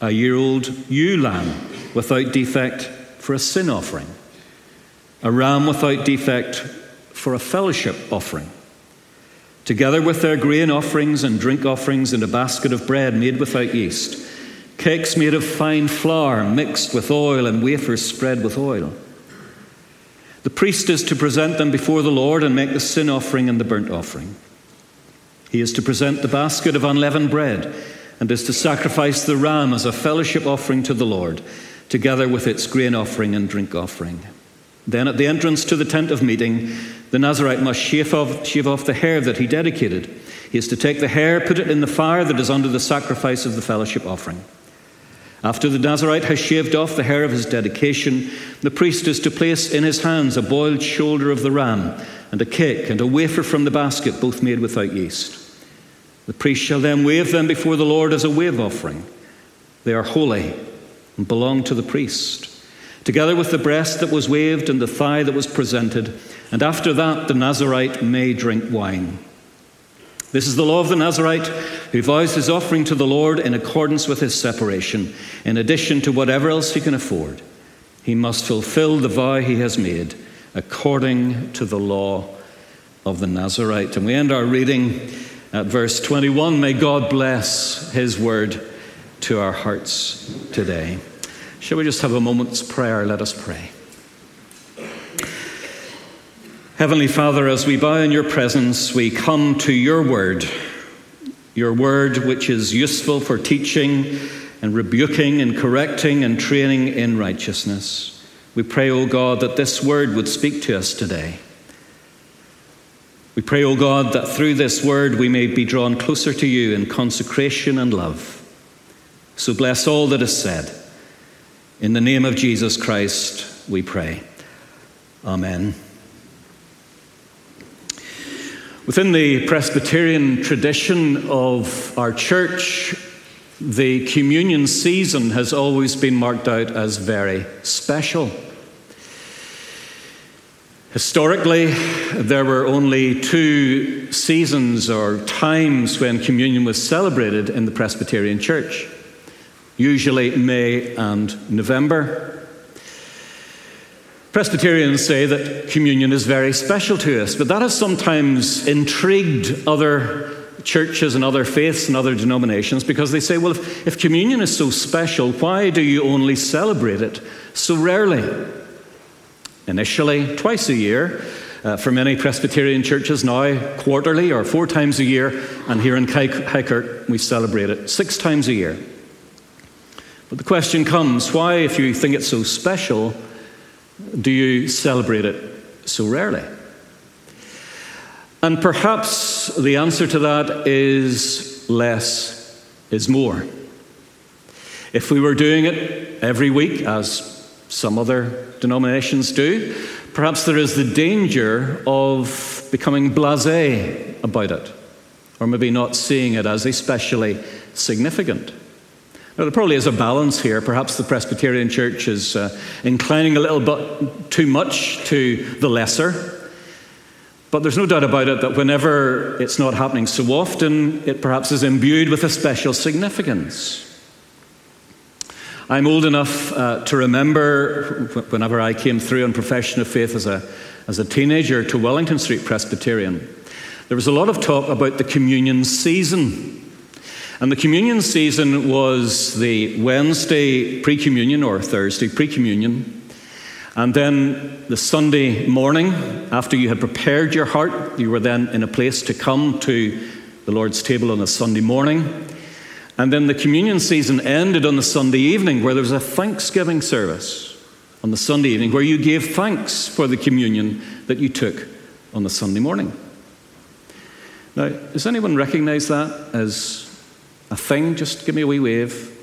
a year old ewe lamb without defect for a sin offering, a ram without defect for a fellowship offering, together with their grain offerings and drink offerings and a basket of bread made without yeast, cakes made of fine flour mixed with oil and wafers spread with oil. The priest is to present them before the Lord and make the sin offering and the burnt offering. He is to present the basket of unleavened bread and is to sacrifice the ram as a fellowship offering to the Lord, together with its grain offering and drink offering. Then at the entrance to the tent of meeting, the Nazarite must shave off, shave off the hair that he dedicated. He is to take the hair, put it in the fire that is under the sacrifice of the fellowship offering. After the Nazarite has shaved off the hair of his dedication, the priest is to place in his hands a boiled shoulder of the ram and a cake and a wafer from the basket, both made without yeast. The priest shall then wave them before the Lord as a wave offering. They are holy and belong to the priest, together with the breast that was waved and the thigh that was presented. And after that, the Nazarite may drink wine. This is the law of the Nazarite who vows his offering to the Lord in accordance with his separation, in addition to whatever else he can afford. He must fulfill the vow he has made according to the law of the Nazarite. And we end our reading at verse 21. May God bless his word to our hearts today. Shall we just have a moment's prayer? Let us pray. Heavenly Father, as we bow in your presence, we come to your word, your word which is useful for teaching and rebuking and correcting and training in righteousness. We pray, O God, that this word would speak to us today. We pray, O God, that through this word we may be drawn closer to you in consecration and love. So bless all that is said. In the name of Jesus Christ, we pray. Amen. Within the Presbyterian tradition of our church, the communion season has always been marked out as very special. Historically, there were only two seasons or times when communion was celebrated in the Presbyterian Church, usually May and November. Presbyterians say that communion is very special to us, but that has sometimes intrigued other churches and other faiths and other denominations because they say, well, if, if communion is so special, why do you only celebrate it so rarely? Initially twice a year. Uh, for many Presbyterian churches now, quarterly or four times a year, and here in Highkirk, we celebrate it six times a year. But the question comes why, if you think it's so special, do you celebrate it so rarely? And perhaps the answer to that is less is more. If we were doing it every week, as some other denominations do, perhaps there is the danger of becoming blase about it, or maybe not seeing it as especially significant. Now, there probably is a balance here. Perhaps the Presbyterian Church is uh, inclining a little bit too much to the lesser. But there's no doubt about it that whenever it's not happening so often, it perhaps is imbued with a special significance. I'm old enough uh, to remember whenever I came through on profession of faith as a, as a teenager to Wellington Street Presbyterian, there was a lot of talk about the communion season. And the communion season was the Wednesday pre communion or Thursday pre communion. And then the Sunday morning, after you had prepared your heart, you were then in a place to come to the Lord's table on a Sunday morning. And then the communion season ended on the Sunday evening, where there was a Thanksgiving service on the Sunday evening, where you gave thanks for the communion that you took on the Sunday morning. Now, does anyone recognize that as a thing? Just give me a wee wave.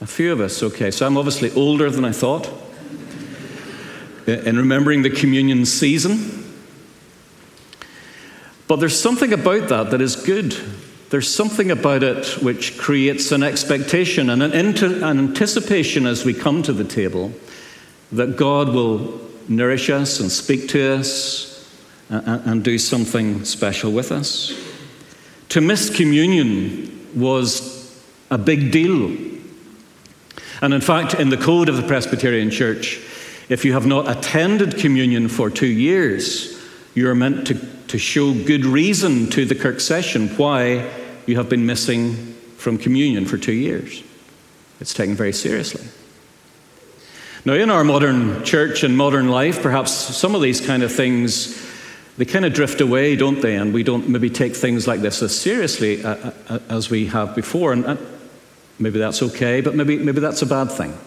A few of us, okay. So I'm obviously older than I thought in remembering the communion season. But there's something about that that is good. There's something about it which creates an expectation and an, an, anticipation as we come to the table that God will nourish us and speak to us and, and do something special with us. To miss communion was a big deal And in fact, in the code of the Presbyterian Church, if you have not attended communion for two years, you are meant to, to show good reason to the Kirk session why you have been missing from communion for two years. It's taken very seriously. Now, in our modern church and modern life, perhaps some of these kind of things they kind of drift away, don't they? And we don't maybe take things like this as seriously uh, uh, as we have before. And maybe that's okay, but maybe, maybe that's a bad thing.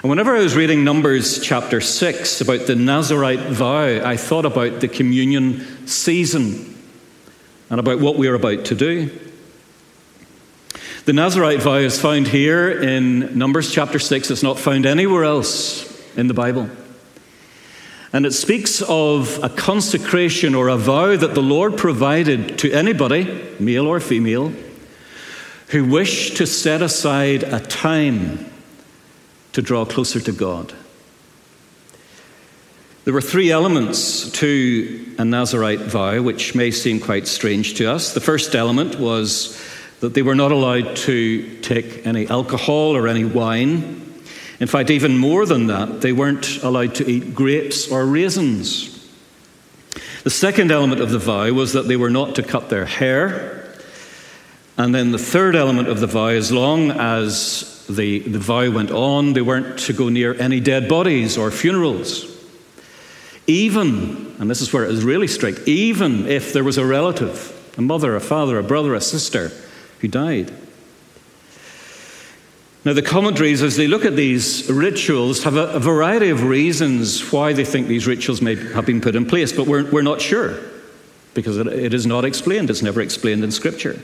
And whenever I was reading Numbers chapter 6 about the Nazarite vow, I thought about the communion season and about what we are about to do. The Nazarite vow is found here in Numbers chapter 6. It's not found anywhere else in the Bible. And it speaks of a consecration or a vow that the Lord provided to anybody, male or female, who wished to set aside a time to draw closer to God. There were three elements to a Nazarite vow, which may seem quite strange to us. The first element was that they were not allowed to take any alcohol or any wine. In fact, even more than that, they weren't allowed to eat grapes or raisins. The second element of the vow was that they were not to cut their hair. And then the third element of the vow, as long as the, the vow went on, they weren't to go near any dead bodies or funerals. Even, and this is where it is really strict, even if there was a relative, a mother, a father, a brother, a sister who died. Now, the commentaries, as they look at these rituals, have a, a, variety of reasons why they think these rituals may have been put in place, but we're, we're not sure because it, it is not explained. It's never explained in Scripture.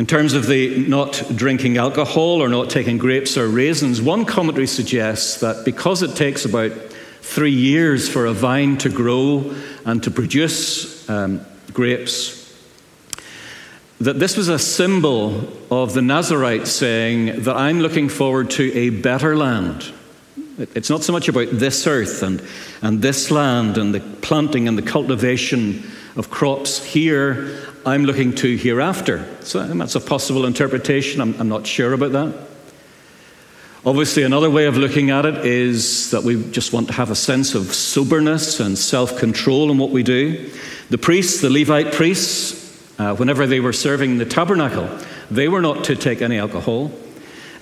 In terms of the not drinking alcohol or not taking grapes or raisins, one commentary suggests that because it takes about three years for a vine to grow and to produce um, grapes, that this was a symbol of the Nazarite saying that I'm looking forward to a better land. It's not so much about this earth and, and this land and the planting and the cultivation of crops here. I'm looking to hereafter. So that's a possible interpretation. I'm, I'm not sure about that. Obviously, another way of looking at it is that we just want to have a sense of soberness and self control in what we do. The priests, the Levite priests, uh, whenever they were serving the tabernacle, they were not to take any alcohol.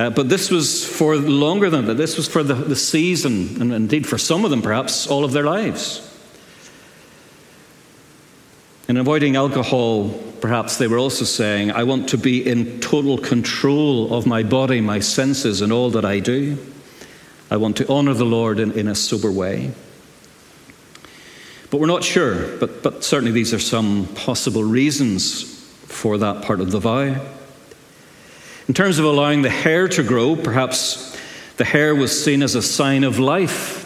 Uh, but this was for longer than that. This was for the, the season, and indeed for some of them, perhaps all of their lives. In avoiding alcohol, perhaps they were also saying, I want to be in total control of my body, my senses, and all that I do. I want to honor the Lord in, in a sober way. But we're not sure, but, but certainly these are some possible reasons for that part of the vow. In terms of allowing the hair to grow, perhaps the hair was seen as a sign of life,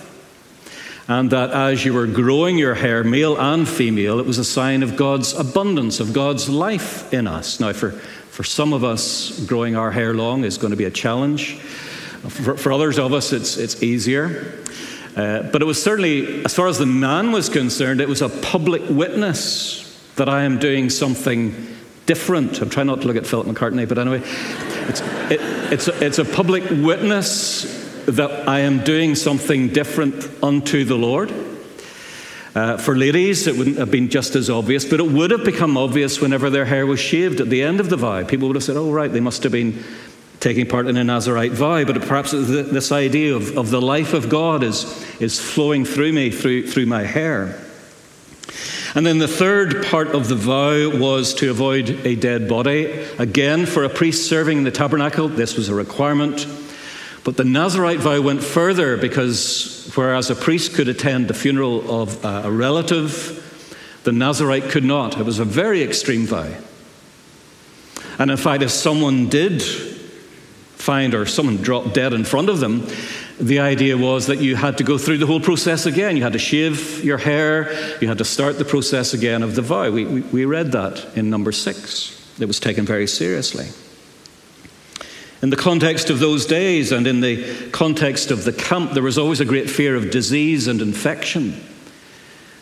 and that as you were growing your hair, male and female, it was a sign of God's abundance, of God's life in us. Now, for, for some of us, growing our hair long is going to be a challenge. For, for others of us, it's, it's easier. Uh, but it was certainly, as far as the man was concerned, it was a public witness that I am doing something different. I'm trying not to look at Philip McCartney, but anyway, it's, it, it's, a, it's a public witness that I am doing something different unto the Lord. Uh, for ladies, it wouldn't have been just as obvious, but it would have become obvious whenever their hair was shaved at the end of the vow. People would have said, oh, right, they must have been taking part in a Nazarite vow, but perhaps this idea of, of the life of God is, is flowing through me, through, through my hair. And then the third part of the vow was to avoid a dead body. Again, for a priest serving in the tabernacle, this was a requirement. But the Nazarite vow went further because whereas a priest could attend the funeral of a relative, the Nazarite could not. It was a very extreme vow. And in fact, if someone did find or someone dropped dead in front of them, the idea was that you had to go through the whole process again. You had to shave your hair, you had to start the process again of the vow. We, we, we read that in number six. It was taken very seriously. In the context of those days and in the context of the camp, there was always a great fear of disease and infection.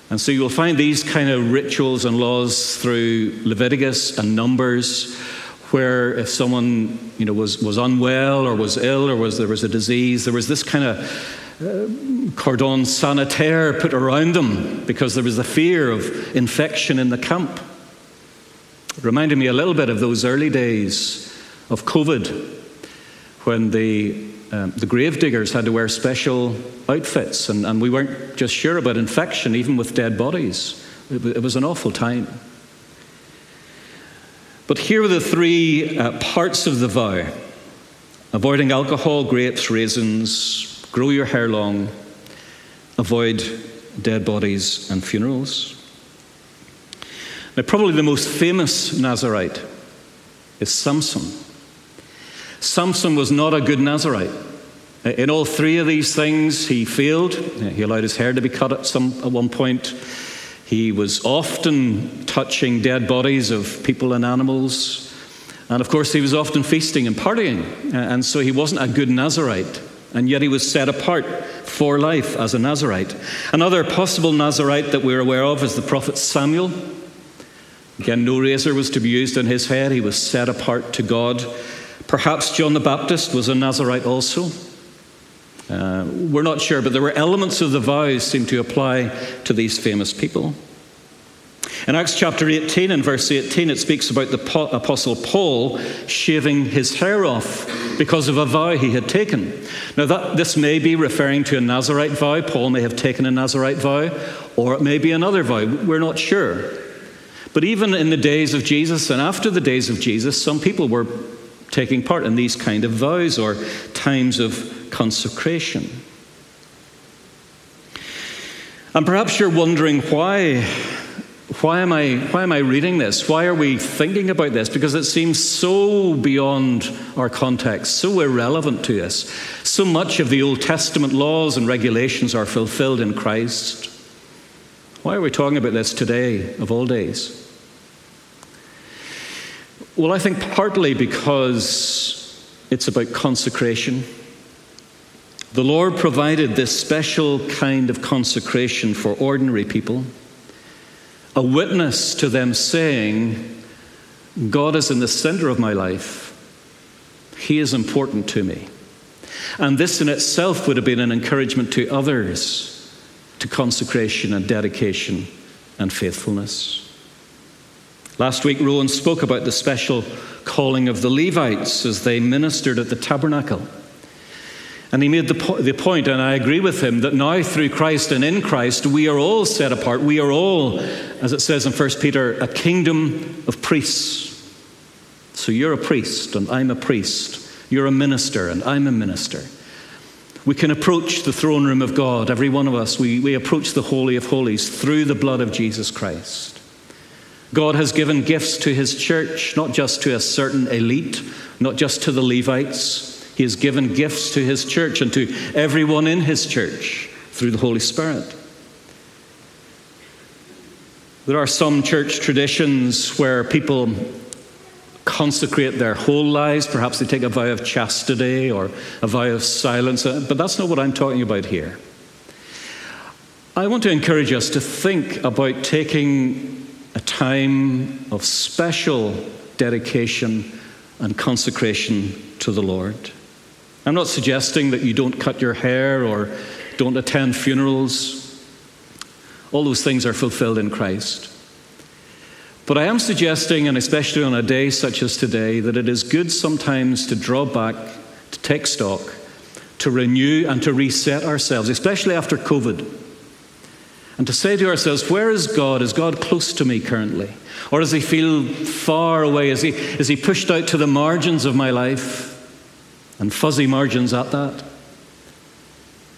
And so you'll find these kind of rituals and laws through Leviticus and Numbers where if someone you know, was, was unwell or was ill or was, there was a disease, there was this kind of uh, cordon sanitaire put around them because there was a fear of infection in the camp. It reminded me a little bit of those early days of COVID when the, um, the grave diggers had to wear special outfits and, and we weren't just sure about infection, even with dead bodies. It, it was an awful time. But here are the three uh, parts of the vow avoiding alcohol, grapes, raisins, grow your hair long, avoid dead bodies and funerals. Now, probably the most famous Nazarite is Samson. Samson was not a good Nazarite. In all three of these things, he failed. He allowed his hair to be cut at, some, at one point. He was often touching dead bodies of people and animals. And of course, he was often feasting and partying. And so he wasn't a good Nazarite. And yet he was set apart for life as a Nazarite. Another possible Nazarite that we're aware of is the prophet Samuel. Again, no razor was to be used on his head. He was set apart to God. Perhaps John the Baptist was a Nazarite also. Uh, we're not sure, but there were elements of the vows seem to apply to these famous people. In Acts chapter 18 and verse 18, it speaks about the Apostle Paul shaving his hair off because of a vow he had taken. Now, that, this may be referring to a Nazarite vow. Paul may have taken a Nazarite vow, or it may be another vow. We're not sure. But even in the days of Jesus and after the days of Jesus, some people were taking part in these kind of vows or times of consecration. And perhaps you're wondering why. Why am, I, why am I reading this? Why are we thinking about this? Because it seems so beyond our context, so irrelevant to us. So much of the Old Testament laws and regulations are fulfilled in Christ. Why are we talking about this today, of all days? Well, I think partly because it's about consecration. The Lord provided this special kind of consecration for ordinary people, a witness to them saying, God is in the center of my life. He is important to me. And this in itself would have been an encouragement to others to consecration and dedication and faithfulness. Last week, Rowan spoke about the special calling of the Levites as they ministered at the tabernacle. And he made the, po- the point, and I agree with him, that now through Christ and in Christ, we are all set apart. We are all, as it says in 1 Peter, a kingdom of priests. So you're a priest, and I'm a priest. You're a minister, and I'm a minister. We can approach the throne room of God, every one of us. We, we approach the Holy of Holies through the blood of Jesus Christ. God has given gifts to his church, not just to a certain elite, not just to the Levites he has given gifts to his church and to everyone in his church through the Holy Spirit. There are some church traditions where people consecrate their whole lives. Perhaps they take a vow of chastity or a vow of silence, uh, but that's not what I'm talking about here. I want to encourage us to think about taking a time of special dedication and consecration to the Lord. I'm not suggesting that you don't cut your hair or don't attend funerals. All those things are fulfilled in Christ. But I am suggesting, and especially on a day such as today, that it is good sometimes to draw back, to take stock, to renew and to reset ourselves, especially after COVID. And to say to ourselves, where is God? Is God close to me currently? Or does he feel far away? Is he, is he pushed out to the margins of my life? and fuzzy margins at that.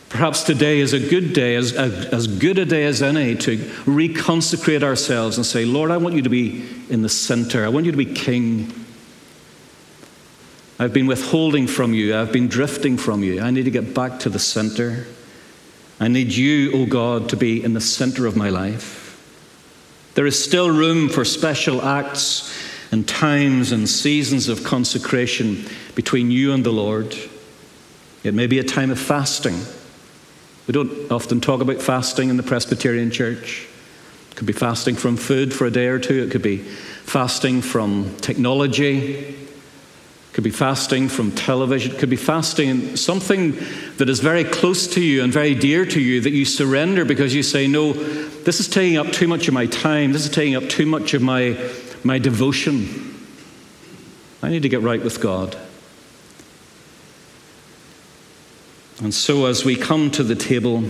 Perhaps today is a good day, as, as good a day as any, to reconsecrate ourselves and say, Lord, I want you to be in the center. I want you to be king. I've been withholding from you. I've been drifting from you. I need to get back to the center. I need you, O oh God, to be in the center of my life. There is still room for special acts and times and seasons of consecration between you and the Lord. It may be a time of fasting. We don't often talk about fasting in the Presbyterian Church. It could be fasting from food for a day or two, it could be fasting from technology, could be fasting from television, it could be fasting something that is very close to you and very dear to you that you surrender because you say, No, this is taking up too much of my time, this is taking up too much of my, my devotion. I need to get right with God. And so, as we come to the table,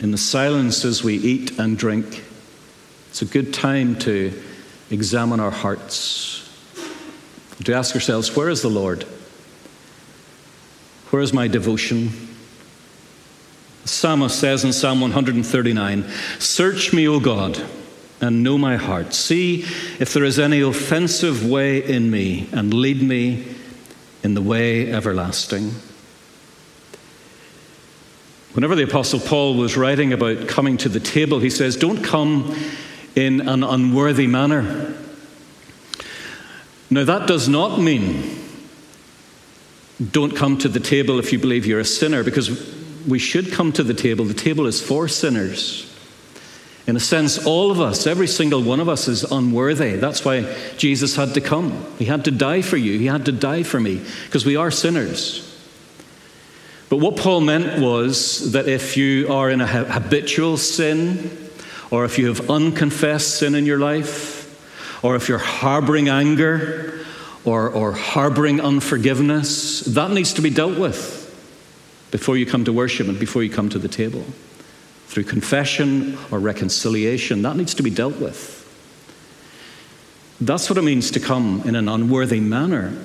in the silence as we eat and drink, it's a good time to examine our hearts, to ask ourselves, where is the Lord? Where is my devotion? The psalmist says in Psalm 139 Search me, O God, and know my heart. See if there is any offensive way in me, and lead me in the way everlasting. Whenever the Apostle Paul was writing about coming to the table, he says, Don't come in an unworthy manner. Now, that does not mean don't come to the table if you believe you're a sinner, because we should come to the table. The table is for sinners. In a sense, all of us, every single one of us, is unworthy. That's why Jesus had to come. He had to die for you, He had to die for me, because we are sinners. But what Paul meant was that if you are in a habitual sin, or if you have unconfessed sin in your life, or if you're harboring anger, or, or harboring unforgiveness, that needs to be dealt with before you come to worship and before you come to the table. Through confession or reconciliation, that needs to be dealt with. That's what it means to come in an unworthy manner.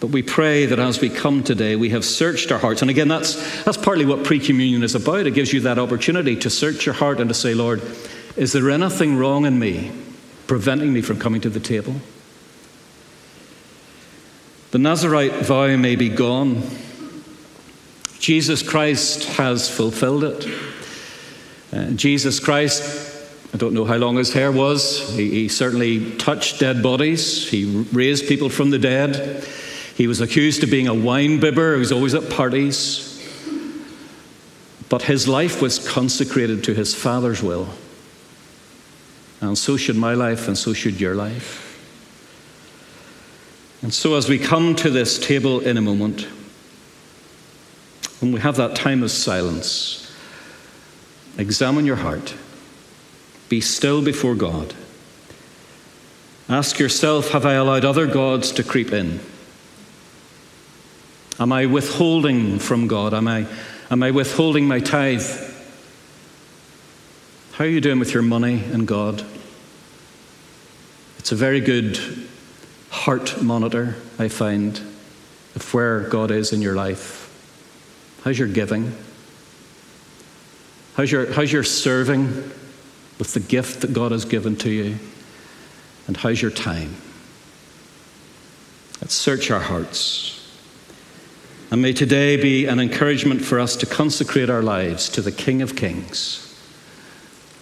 But we pray that as we come today, we have searched our hearts. And again, that's, that's partly what pre communion is about. It gives you that opportunity to search your heart and to say, Lord, is there anything wrong in me preventing me from coming to the table? The Nazarite vow may be gone. Jesus Christ has fulfilled it. Uh, Jesus Christ I don't know how long his hair was. He, he, certainly touched dead bodies. He raised people from the dead. He was accused of being a wine bibber, he was always at parties. But his life was consecrated to his Father's will. And so should my life, and so should your life. And so, as we come to this table in a moment, when we have that time of silence, examine your heart. Be still before God. Ask yourself Have I allowed other gods to creep in? Am I withholding from God? Am I, am I withholding my tithe? How are you doing with your money and God? It's a very good heart monitor, I find, of where God is in your life. How's your giving? How's your, how's your serving with the gift that God has given to you? And how's your time? Let's search our hearts. And may today be an encouragement for us to consecrate our lives to the King of Kings,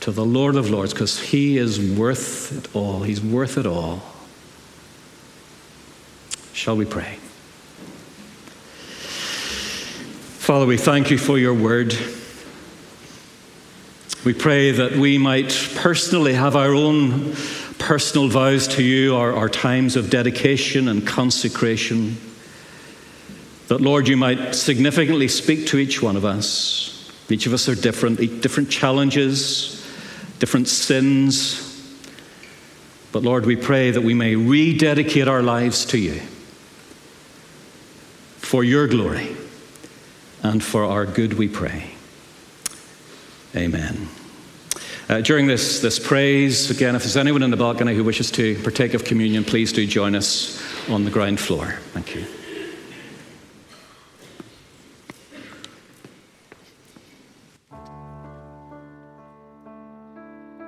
to the Lord of Lords, because He is worth it all. He's worth it all. Shall we pray? Father, we thank you for your word. We pray that we might personally have our own personal vows to you, our, our times of dedication and consecration. That, Lord, you might significantly speak to each one of us. Each of us are different, different challenges, different sins. But, Lord, we pray that we may rededicate our lives to you for your glory and for our good, we pray. Amen. Uh, during this, this praise, again, if there's anyone in the balcony who wishes to partake of communion, please do join us on the ground floor. Thank you.